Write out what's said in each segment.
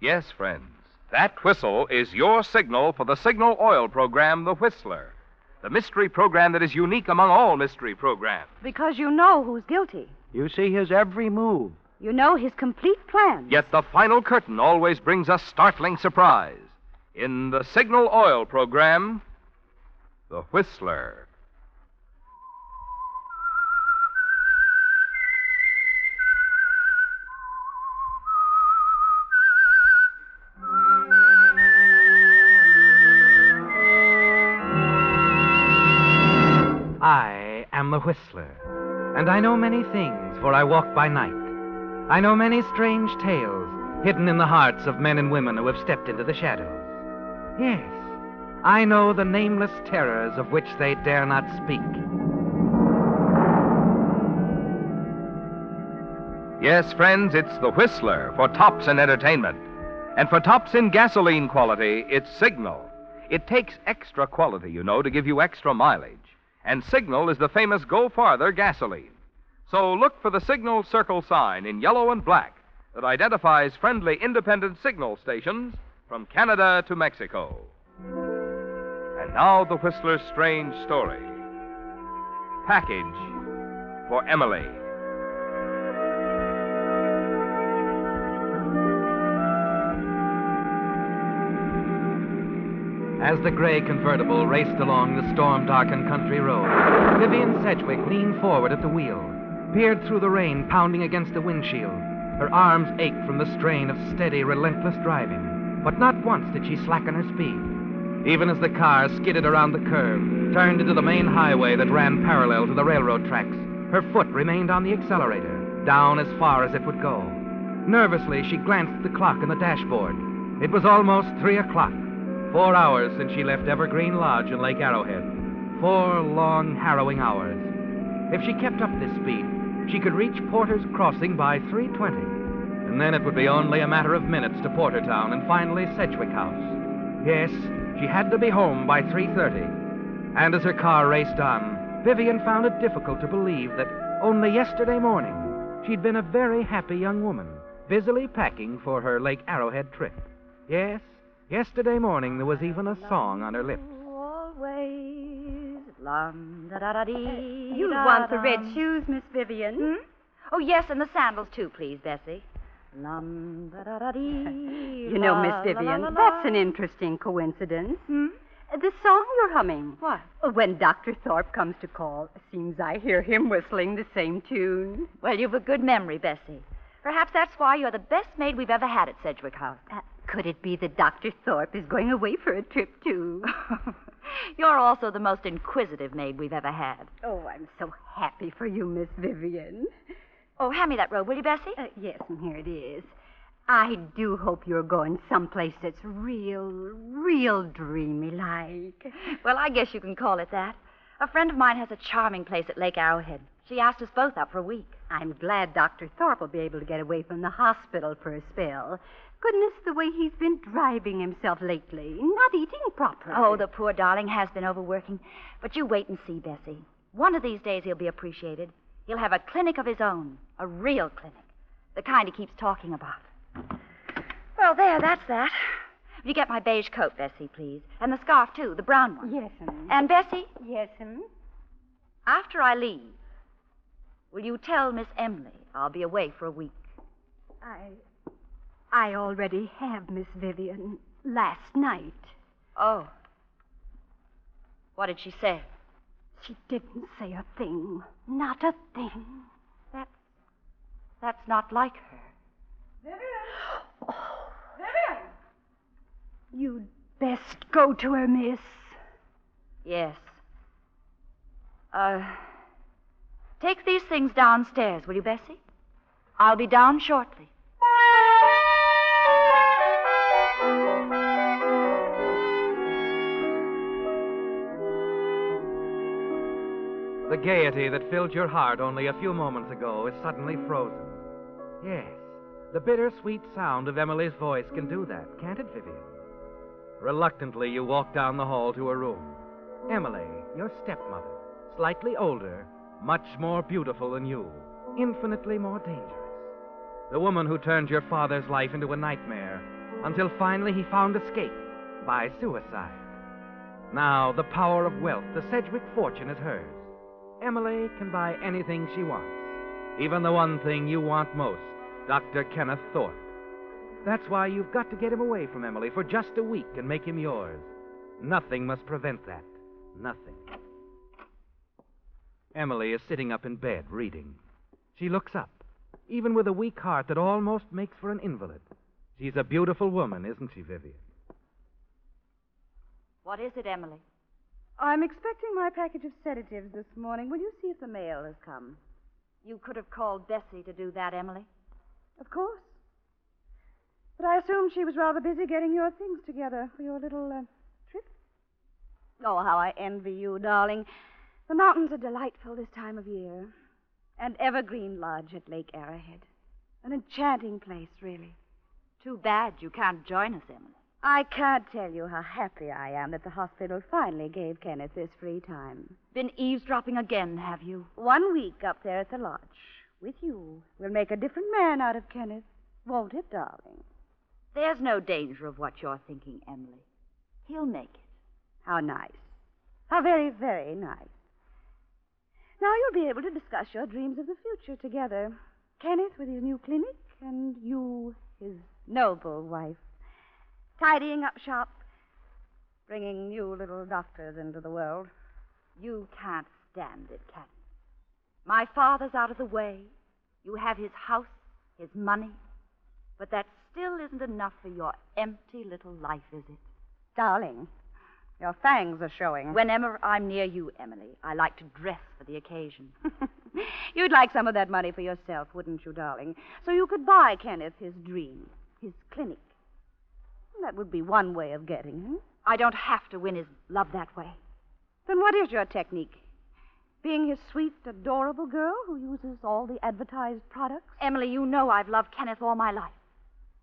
Yes, friends, that whistle is your signal for the signal oil program, The Whistler. The mystery program that is unique among all mystery programs. Because you know who's guilty. You see his every move. You know his complete plan. Yet the final curtain always brings a startling surprise. In the signal oil program, The Whistler. The Whistler, and I know many things, for I walk by night. I know many strange tales hidden in the hearts of men and women who have stepped into the shadows. Yes, I know the nameless terrors of which they dare not speak. Yes, friends, it's The Whistler for tops in entertainment. And for tops in gasoline quality, it's Signal. It takes extra quality, you know, to give you extra mileage. And Signal is the famous Go Farther gasoline. So look for the Signal Circle sign in yellow and black that identifies friendly independent signal stations from Canada to Mexico. And now the Whistler's strange story. Package for Emily. As the gray convertible raced along the storm darkened country road, Vivian Sedgwick leaned forward at the wheel, peered through the rain pounding against the windshield. Her arms ached from the strain of steady, relentless driving, but not once did she slacken her speed. Even as the car skidded around the curve, turned into the main highway that ran parallel to the railroad tracks, her foot remained on the accelerator, down as far as it would go. Nervously, she glanced at the clock on the dashboard. It was almost three o'clock. Four hours since she left Evergreen Lodge in Lake Arrowhead. Four long, harrowing hours. If she kept up this speed, she could reach Porter's Crossing by 3.20. And then it would be only a matter of minutes to Portertown and finally Sedgwick House. Yes, she had to be home by 3.30. And as her car raced on, Vivian found it difficult to believe that only yesterday morning she'd been a very happy young woman, busily packing for her Lake Arrowhead trip. Yes, yesterday morning there was even a song on her lips. Always. Lum, da, da, da, dee, You da, want the red shoes, Miss Vivian? Hmm? Oh, yes, and the sandals, too, please, Bessie. Lum, da, da, da, dee, You know, Miss Vivian, la, la, that's an interesting coincidence. Hmm? The song you're humming. What? When Dr. Thorpe comes to call, seems I hear him whistling the same tune. Well, you've a good memory, Bessie. Perhaps that's why you're the best maid we've ever had at Sedgwick House. Uh, could it be that Dr. Thorpe is going away for a trip, too? You're also the most inquisitive maid we've ever had. oh, I'm so happy for you, Miss Vivian. Oh, hand me that robe, will you, Bessie? Uh, yes, and here it is. I do hope you're going someplace that's real, real dreamy like. Well, I guess you can call it that. A friend of mine has a charming place at Lake Arrowhead. She asked us both up for a week. I'm glad Dr. Thorpe will be able to get away from the hospital for a spell. Goodness, the way he's been driving himself lately, not eating properly. Oh, the poor darling has been overworking. But you wait and see, Bessie. One of these days he'll be appreciated. He'll have a clinic of his own, a real clinic, the kind he keeps talking about. Well, there, that's that. Will you get my beige coat, Bessie, please? And the scarf, too, the brown one. Yes'm. And, Bessie, Yes'm. after I leave, will you tell Miss Emily I'll be away for a week? I. I already have, Miss Vivian. Last night. Oh. What did she say? She didn't say a thing. Not a thing. That. That's not like her. Vivian! Oh. Vivian! You'd best go to her, miss. Yes. Uh. Take these things downstairs, will you, Bessie? I'll be down shortly. The gaiety that filled your heart only a few moments ago is suddenly frozen. Yes, the bittersweet sound of Emily's voice can do that, can't it, Vivian? Reluctantly, you walk down the hall to her room. Emily, your stepmother, slightly older, much more beautiful than you, infinitely more dangerous. The woman who turned your father's life into a nightmare, until finally he found escape by suicide. Now, the power of wealth, the Sedgwick fortune is hers. Emily can buy anything she wants, even the one thing you want most, Dr. Kenneth Thorpe. That's why you've got to get him away from Emily for just a week and make him yours. Nothing must prevent that. Nothing. Emily is sitting up in bed reading. She looks up, even with a weak heart that almost makes for an invalid. She's a beautiful woman, isn't she, Vivian? What is it, Emily? I'm expecting my package of sedatives this morning. Will you see if the mail has come? You could have called Bessie to do that, Emily. Of course. But I assumed she was rather busy getting your things together for your little uh, trip. Oh, how I envy you, darling. The mountains are delightful this time of year. And Evergreen Lodge at Lake Arrowhead. An enchanting place, really. Too bad you can't join us, Emily. I can't tell you how happy I am that the hospital finally gave Kenneth this free time. Been eavesdropping again, have you? One week up there at the lodge with you will make a different man out of Kenneth, won't it, darling? There's no danger of what you're thinking, Emily. He'll make it. How nice. How very, very nice. Now you'll be able to discuss your dreams of the future together. Kenneth with his new clinic, and you, his noble wife. Tidying up shop, bringing new little doctors into the world. You can't stand it, can you? My father's out of the way. You have his house, his money. But that still isn't enough for your empty little life, is it? Darling, your fangs are showing. Whenever I'm near you, Emily, I like to dress for the occasion. You'd like some of that money for yourself, wouldn't you, darling? So you could buy Kenneth his dream, his clinic. That would be one way of getting him. I don't have to win his love that way. Then what is your technique? Being his sweet, adorable girl who uses all the advertised products? Emily, you know I've loved Kenneth all my life.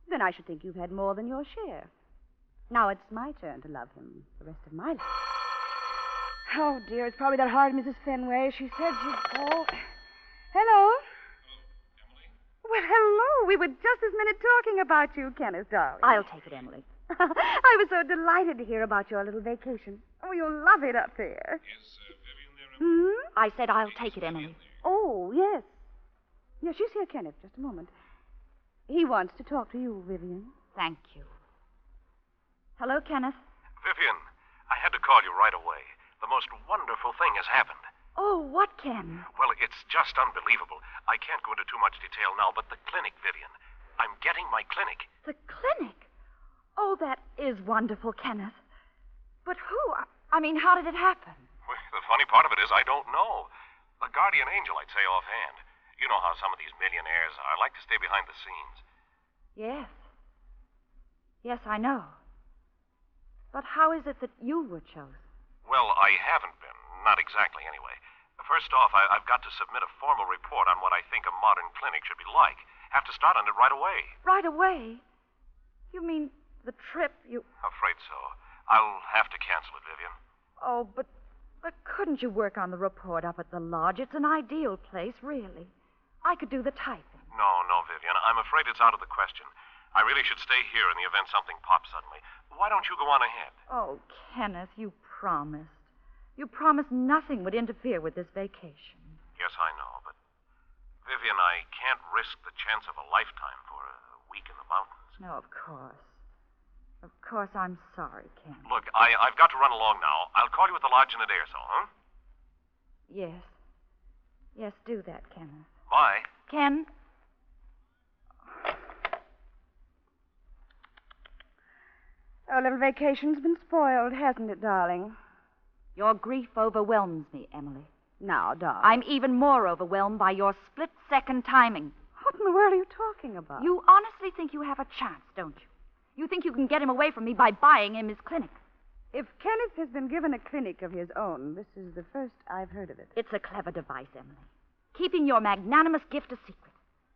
Then I should think you've had more than your share. Now it's my turn to love him the rest of my life. Oh, dear, it's probably that hard Mrs. Fenway. She said she'd call. Hello? Emily. Well, hello. We were just this minute talking about you, Kenneth, darling. I'll take it, Emily. I was so delighted to hear about your little vacation. Oh, you'll love it up there. Is uh, Vivian there, Hmm? I said I'll take it, Emily. Oh, yes. Yes, she's here, Kenneth. Just a moment. He wants to talk to you, Vivian. Thank you. Hello, Kenneth. Vivian, I had to call you right away. The most wonderful thing has happened. Oh, what, Ken? Well, it's just unbelievable. I can't go into too much detail now, but the clinic, Vivian. I'm getting my clinic. The clinic. Oh, that is wonderful, Kenneth. But who? I- mean, how did it happen? Well, the funny part of it is I don't know. A guardian angel, I'd say offhand. You know how some of these millionaires are. I like to stay behind the scenes. Yes. Yes, I know. But how is it that you were chosen? Well, I haven't been. Not exactly, anyway. First off, I, I've got to submit a formal report on what I think a modern clinic should be like. Have to start on it right away. Right away? You mean the trip you. Afraid so. I'll have to cancel it, Vivian. Oh, but. But couldn't you work on the report up at the lodge? It's an ideal place, really. I could do the typing. No, no, Vivian. I'm afraid it's out of the question. I really should stay here in the event something pops suddenly. Why don't you go on ahead? Oh, Kenneth, you promised. You promised nothing would interfere with this vacation. Yes, I know, but Vivian, I can't risk the chance of a lifetime for a week in the mountains. No, of course. Of course, I'm sorry, Ken. Look, I, I've got to run along now. I'll call you at the lodge in a day or so, huh? Yes. Yes, do that, Kenneth. Bye. Ken? Our little vacation's been spoiled, hasn't it, darling? Your grief overwhelms me, Emily. Now, darling. I'm even more overwhelmed by your split second timing. What in the world are you talking about? You honestly think you have a chance, don't you? You think you can get him away from me by buying him his clinic. If Kenneth has been given a clinic of his own, this is the first I've heard of it. It's a clever device, Emily. Keeping your magnanimous gift a secret.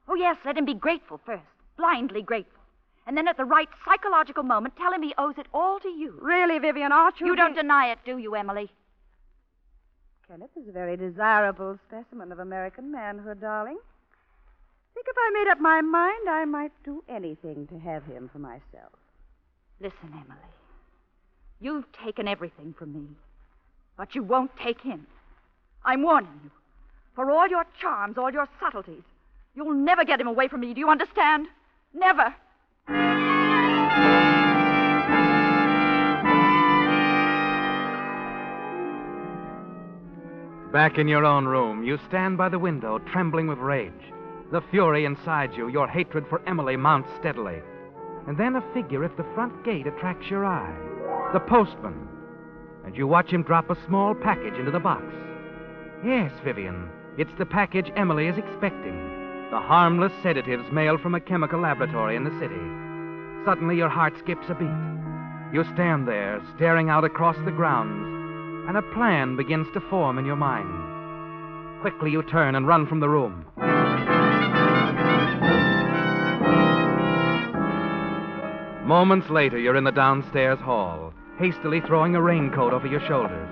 Oh, yes, let him be grateful first, blindly grateful. And then at the right psychological moment, tell him he owes it all to you. Really, Vivian, aren't you? You don't deny it, do you, Emily? Kenneth is a very desirable specimen of American manhood, darling. Think if I made up my mind, I might do anything to have him for myself. Listen, Emily. You've taken everything from me, but you won't take him. I'm warning you. For all your charms, all your subtleties, you'll never get him away from me. Do you understand? Never. Back in your own room, you stand by the window, trembling with rage. The fury inside you, your hatred for Emily, mounts steadily. And then a figure at the front gate attracts your eye the postman. And you watch him drop a small package into the box. Yes, Vivian, it's the package Emily is expecting the harmless sedatives mailed from a chemical laboratory in the city. Suddenly, your heart skips a beat. You stand there, staring out across the grounds, and a plan begins to form in your mind. Quickly, you turn and run from the room. Moments later, you're in the downstairs hall, hastily throwing a raincoat over your shoulders.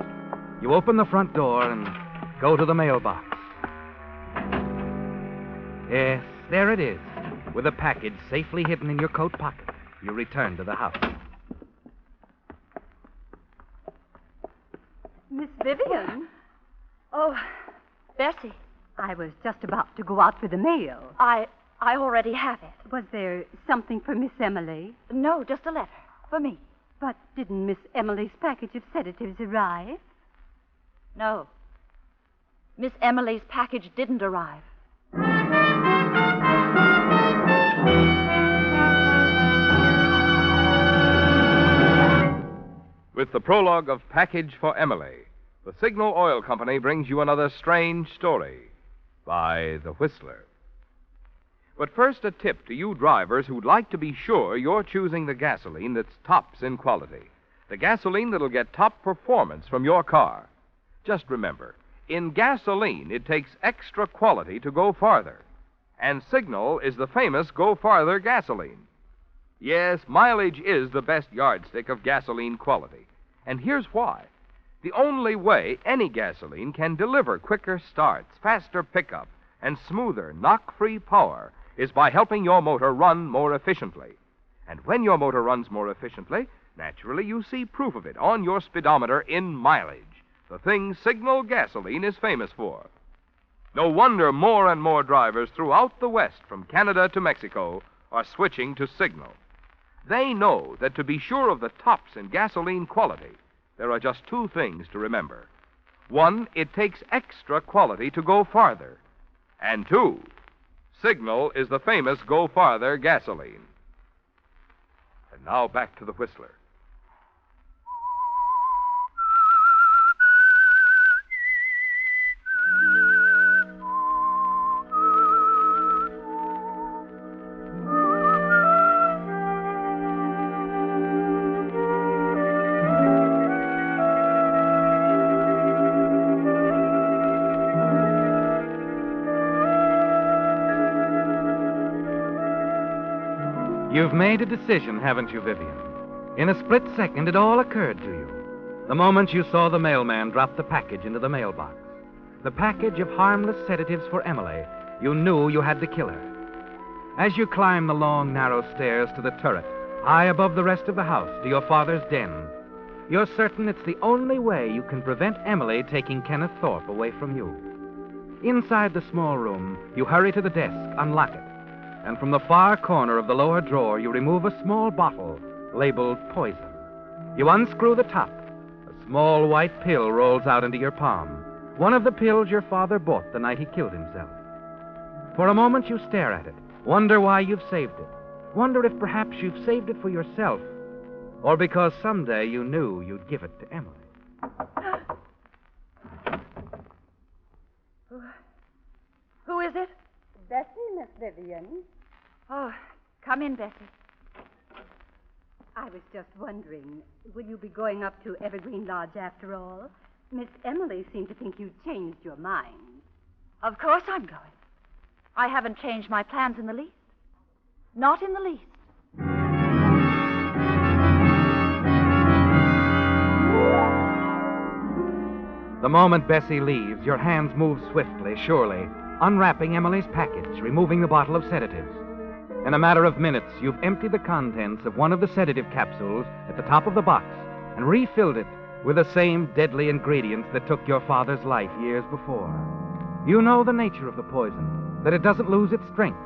You open the front door and go to the mailbox. Yes, there it is, with a package safely hidden in your coat pocket. You return to the house. Miss Vivian, Oh, Bessie, I was just about to go out for the mail. I I already have it. Was there something for Miss Emily? No, just a letter for me. But didn't Miss Emily's package of sedatives arrive? No. Miss Emily's package didn't arrive. With the prologue of Package for Emily, the Signal Oil Company brings you another strange story by The Whistler. But first, a tip to you drivers who'd like to be sure you're choosing the gasoline that's tops in quality. The gasoline that'll get top performance from your car. Just remember, in gasoline, it takes extra quality to go farther. And Signal is the famous Go Farther gasoline. Yes, mileage is the best yardstick of gasoline quality. And here's why. The only way any gasoline can deliver quicker starts, faster pickup, and smoother, knock free power is by helping your motor run more efficiently. And when your motor runs more efficiently, naturally you see proof of it on your speedometer in mileage, the thing Signal gasoline is famous for. No wonder more and more drivers throughout the West, from Canada to Mexico, are switching to Signal. They know that to be sure of the tops in gasoline quality, there are just two things to remember. One, it takes extra quality to go farther. And two, Signal is the famous Go Farther gasoline. And now back to the Whistler. You've made a decision, haven't you, Vivian? In a split second, it all occurred to you. The moment you saw the mailman drop the package into the mailbox, the package of harmless sedatives for Emily, you knew you had to kill her. As you climb the long, narrow stairs to the turret, high above the rest of the house, to your father's den, you're certain it's the only way you can prevent Emily taking Kenneth Thorpe away from you. Inside the small room, you hurry to the desk, unlock it, and from the far corner of the lower drawer, you remove a small bottle labeled poison. You unscrew the top. A small white pill rolls out into your palm. One of the pills your father bought the night he killed himself. For a moment, you stare at it, wonder why you've saved it, wonder if perhaps you've saved it for yourself, or because someday you knew you'd give it to Emily. Who is it? Bessie, Miss Vivian. Oh, come in, Bessie. I was just wondering, will you be going up to Evergreen Lodge after all? Miss Emily seemed to think you'd changed your mind. Of course I'm going. I haven't changed my plans in the least. Not in the least. The moment Bessie leaves, your hands move swiftly, surely, unwrapping Emily's package, removing the bottle of sedatives. In a matter of minutes, you've emptied the contents of one of the sedative capsules at the top of the box and refilled it with the same deadly ingredients that took your father's life years before. You know the nature of the poison, that it doesn't lose its strength,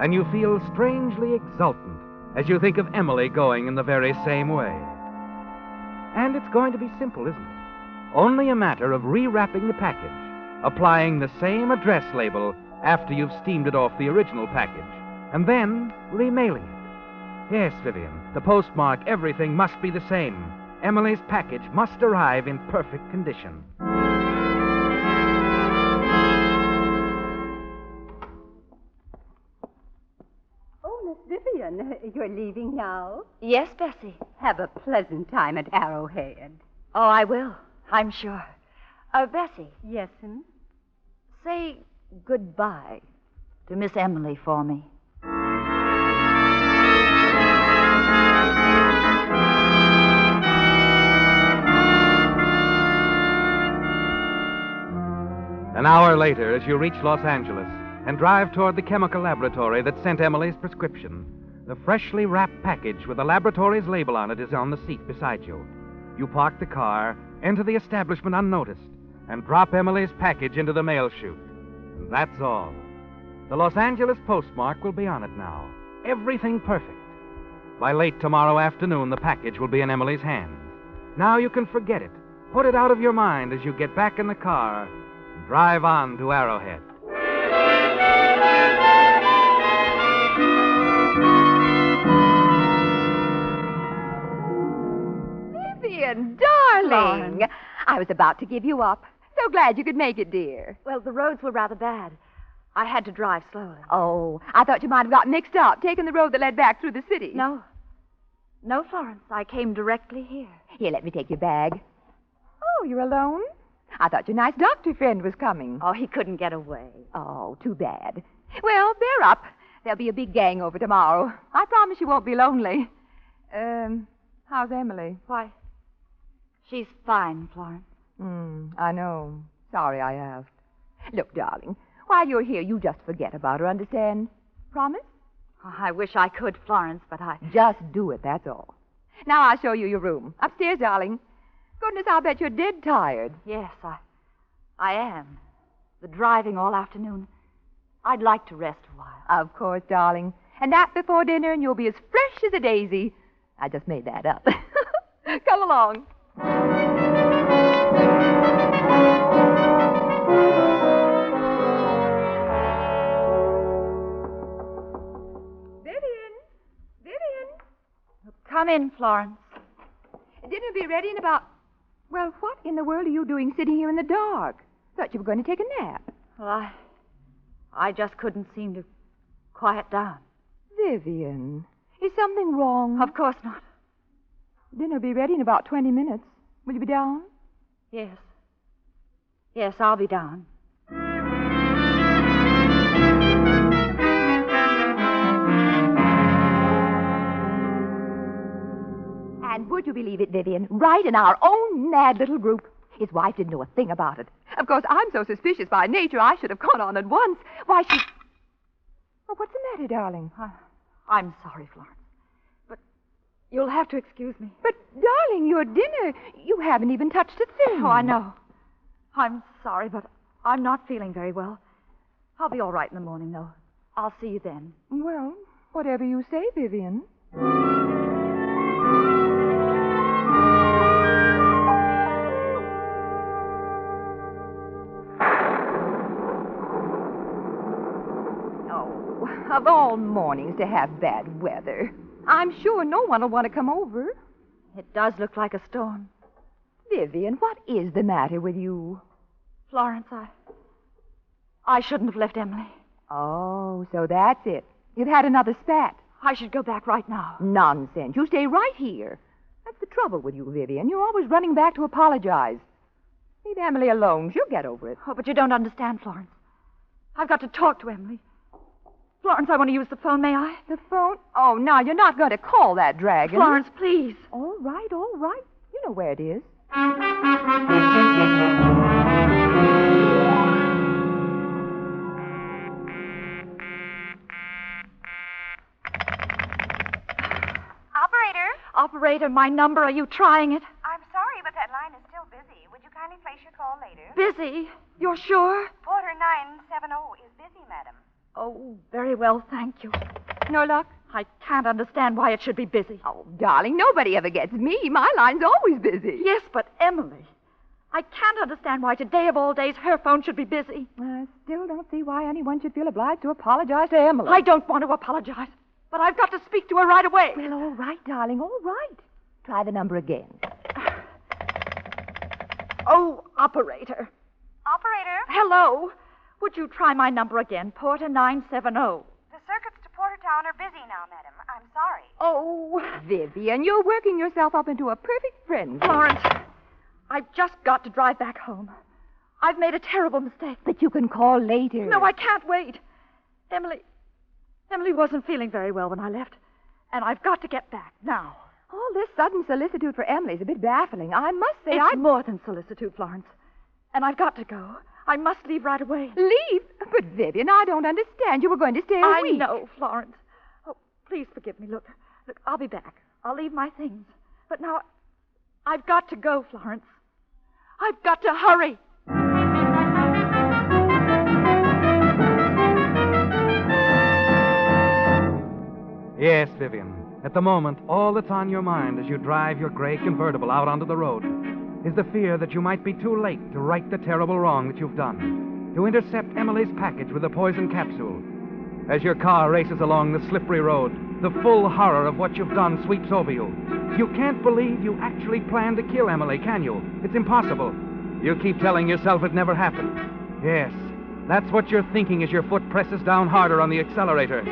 and you feel strangely exultant as you think of Emily going in the very same way. And it's going to be simple, isn't it? Only a matter of rewrapping the package, applying the same address label after you've steamed it off the original package, and then remailing it. Yes, Vivian, the postmark, everything must be the same. Emily's package must arrive in perfect condition. Oh, Miss Vivian, you're leaving now? Yes, Bessie. Have a pleasant time at Arrowhead. Oh, I will. I'm sure. Uh, Bessie, Yes, ma'am? say goodbye to Miss Emily for me. An hour later, as you reach Los Angeles and drive toward the chemical laboratory that sent Emily's prescription, the freshly wrapped package with the laboratory's label on it is on the seat beside you. You park the car, enter the establishment unnoticed, and drop Emily's package into the mail chute. And that's all. The Los Angeles postmark will be on it now. Everything perfect. By late tomorrow afternoon, the package will be in Emily's hands. Now you can forget it. Put it out of your mind as you get back in the car drive on to Arrowhead. Vivian, darling. Lauren. I was about to give you up. So glad you could make it, dear. Well, the roads were rather bad. I had to drive slowly. Oh, I thought you might have got mixed up, taking the road that led back through the city. No. No, Florence. I came directly here. Here, let me take your bag. Oh, you're alone? I thought your nice doctor friend was coming. Oh, he couldn't get away. Oh, too bad. Well, bear up. There'll be a big gang over tomorrow. I promise you won't be lonely. Um, how's Emily? Why, she's fine, Florence. Hmm, I know. Sorry I asked. Look, darling, while you're here, you just forget about her, understand? Promise? Oh, I wish I could, Florence, but I. Just do it, that's all. Now I'll show you your room. Upstairs, darling. Goodness, I'll bet you're dead tired. Yes, I. I am. The driving all afternoon. I'd like to rest a while. Of course, darling. And that before dinner, and you'll be as fresh as a daisy. I just made that up. Come along. Vivian! Vivian! Come in, Florence. Dinner'll be ready in about. Well, what in the world are you doing sitting here in the dark? Thought you were going to take a nap. Well, I. I just couldn't seem to quiet down. Vivian, is something wrong? Of course not. Dinner'll be ready in about 20 minutes. Will you be down? Yes. Yes, I'll be down. Would you believe it, Vivian? Right in our own mad little group. His wife didn't know a thing about it. Of course, I'm so suspicious by nature, I should have caught on at once. Why, she. Oh, what's the matter, darling? I, I'm sorry, Florence. But you'll have to excuse me. But, darling, your dinner. You haven't even touched a thing. Oh, I know. I'm sorry, but I'm not feeling very well. I'll be all right in the morning, though. I'll see you then. Well, whatever you say, Vivian. Of all mornings to have bad weather. I'm sure no one will want to come over. It does look like a storm. Vivian, what is the matter with you? Florence, I. I shouldn't have left Emily. Oh, so that's it. You've had another spat. I should go back right now. Nonsense. You stay right here. That's the trouble with you, Vivian. You're always running back to apologize. Leave Emily alone. She'll get over it. Oh, but you don't understand, Florence. I've got to talk to Emily. Florence, I want to use the phone, may I? The phone? Oh, now you're not going to call that dragon. Florence, please. All right, all right. You know where it is. Operator? Operator, my number. Are you trying it? I'm sorry, but that line is still busy. Would you kindly place your call later? Busy? You're sure? Porter 970 is busy, madam. Oh, very well, thank you. No luck? I can't understand why it should be busy. Oh, darling, nobody ever gets me. My line's always busy. Yes, but Emily. I can't understand why today of all days her phone should be busy. I still don't see why anyone should feel obliged to apologize to Emily. I don't want to apologize, but I've got to speak to her right away. Well, all right, darling, all right. Try the number again. Oh, operator. Operator, Hello. Would you try my number again? Porter 970. the circuits to Portertown are busy now, madam. I'm sorry. Oh, Vivian, you're working yourself up into a perfect frenzy. Florence. I've just got to drive back home. I've made a terrible mistake. But you can call later. No, I can't wait. Emily. Emily wasn't feeling very well when I left, and I've got to get back now. All this sudden solicitude for Emily's a bit baffling. I must say, It's I more than solicitude, Florence. And I've got to go. I must leave right away. leave. But Vivian, I don't understand. You were going to stay a I week. know, Florence. Oh, please forgive me. Look, look, I'll be back. I'll leave my things. But now, I've got to go, Florence. I've got to hurry. Yes, Vivian. At the moment, all that's on your mind as you drive your gray convertible out onto the road is the fear that you might be too late to right the terrible wrong that you've done, to intercept Emily's package with the poison capsule. As your car races along the slippery road, the full horror of what you've done sweeps over you. You can't believe you actually planned to kill Emily, can you? It's impossible. You keep telling yourself it never happened. Yes, that's what you're thinking as your foot presses down harder on the accelerator.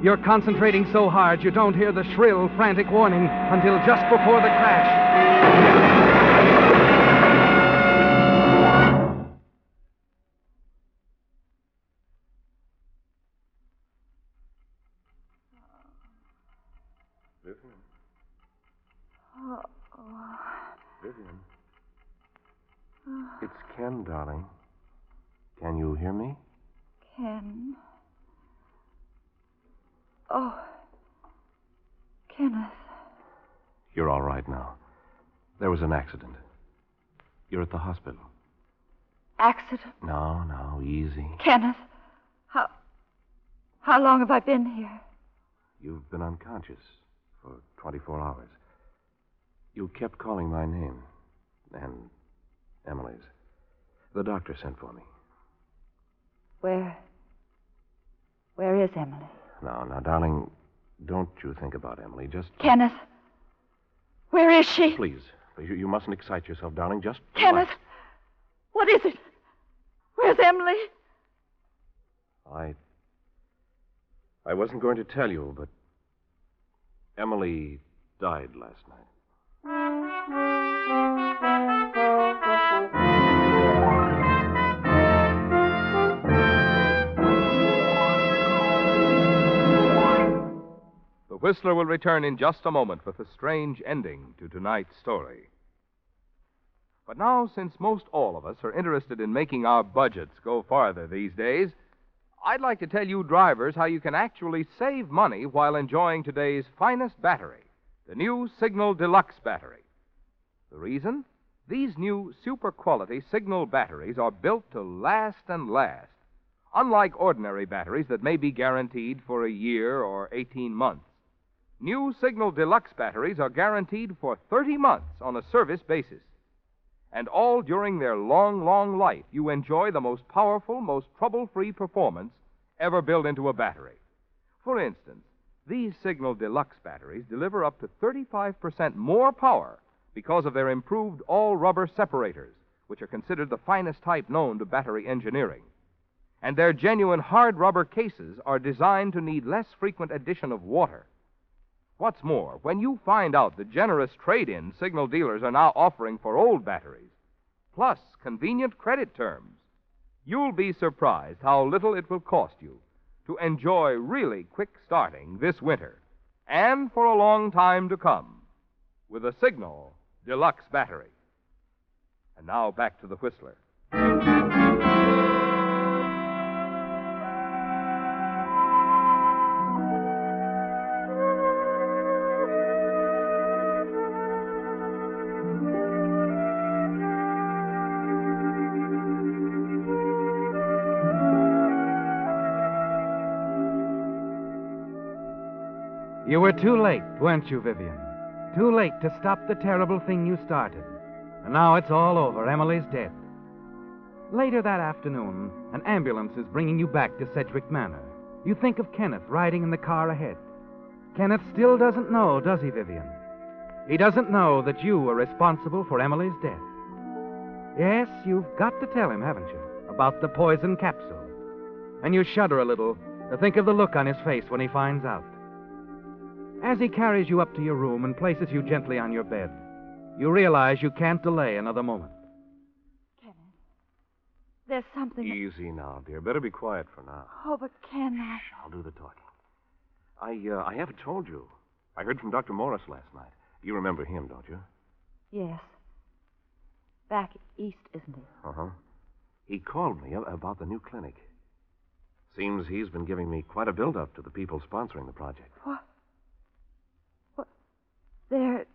You're concentrating so hard you don't hear the shrill, frantic warning until just before the crash. You're all right now. There was an accident. You're at the hospital. Accident. No, no, easy. Kenneth. How. How long have I been here? You've been unconscious for 24 hours. You kept calling my name. And Emily's. The doctor sent for me. Where. Where is Emily? Now, now, darling, don't you think about Emily. Just. Kenneth. Where is she? Please. You, you mustn't excite yourself, darling. Just. Kenneth. relax. What is it? Where's Emily? I. I wasn't going to tell you, but. Emily died last night. The Whistler will return in just a moment with a strange ending to tonight's story. But now, since most all of us are interested in making our budgets go farther these days, I'd like to tell you drivers how you can actually save money while enjoying today's finest battery, the new Signal Deluxe battery. The reason? These new super quality Signal batteries are built to last and last, unlike ordinary batteries that may be guaranteed for a year or 18 months. New Signal Deluxe batteries are guaranteed for 30 months on a service basis. And all during their long, long life, you enjoy the most powerful, most trouble free performance ever built into a battery. For instance, these Signal Deluxe batteries deliver up to 35% more power because of their improved all rubber separators, which are considered the finest type known to battery engineering. And their genuine hard rubber cases are designed to need less frequent addition of water. What's more, when you find out the generous trade in signal dealers are now offering for old batteries, plus convenient credit terms, you'll be surprised how little it will cost you to enjoy really quick starting this winter and for a long time to come with a Signal Deluxe battery. And now back to the Whistler. You were too late, weren't you, Vivian? Too late to stop the terrible thing you started. And now it's all over. Emily's dead. Later that afternoon, an ambulance is bringing you back to Sedgwick Manor. You think of Kenneth riding in the car ahead. Kenneth still doesn't know, does he, Vivian? He doesn't know that you were responsible for Emily's death. Yes, you've got to tell him, haven't you, about the poison capsule. And you shudder a little to think of the look on his face when he finds out. As he carries you up to your room and places you gently on your bed, you realize you can't delay another moment. Kenneth, there's something. Easy now, dear. Better be quiet for now. Oh, but Ken, I... I'll do the talking. I, uh, I haven't told you. I heard from Dr. Morris last night. You remember him, don't you? Yes. Back east, isn't he? Uh huh. He called me about the new clinic. Seems he's been giving me quite a build-up to the people sponsoring the project. What? What? There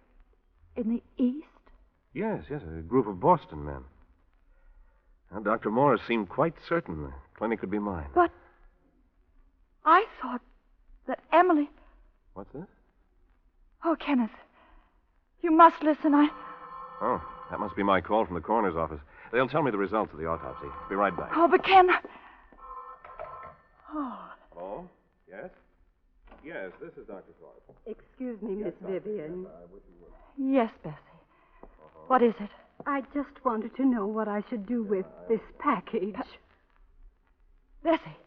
in the east? Yes, yes, a group of Boston men. Now, Dr. Morris seemed quite certain the clinic would be mine. But I thought that Emily. What's this? Oh, Kenneth, you must listen. I. Oh, that must be my call from the coroner's office. They'll tell me the results of the autopsy. Be right back. Oh, but Ken. Oh, Hello? Yes? Yes, this is Dr. Thorpe. Excuse me, Miss Vivian. yes, Bessie. Uh-huh. What is it? I just wanted to know what I should do with this package. Bessie.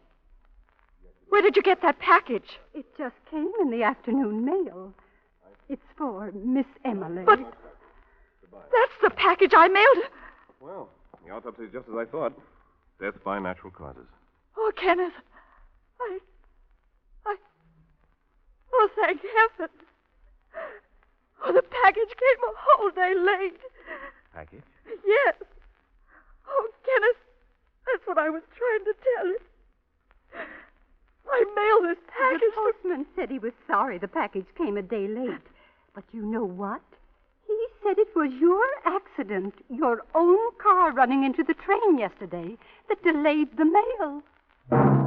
Where did you get that package? It just came in the afternoon mail. It's for Miss Emily. But that's the package I mailed. Well, the autopsy is just as I thought. Death by natural causes. Oh, Kenneth. I. I. Oh, thank heaven. Oh, the package came a whole day late. Package? Yes. Oh, Kenneth, that's what I was trying to tell you. I mailed this the package. to- postman said he was sorry the package came a day late. But you know what? He said it was your accident, your own car running into the train yesterday, that delayed the mail.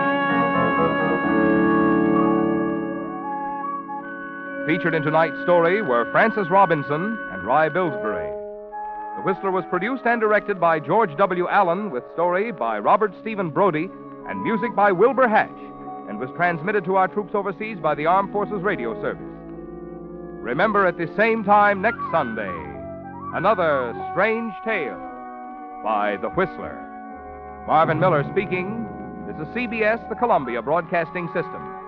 Featured in tonight's story were Frances Robinson and Rye Billsbury. The Whistler was produced and directed by George W. Allen, with story by Robert Stephen Brody and music by Wilbur Hatch, and was transmitted to our troops overseas by the Armed Forces Radio Service. Remember at the same time next Sunday, another strange tale by The Whistler. Marvin Miller speaking. This is CBS, the Columbia Broadcasting System.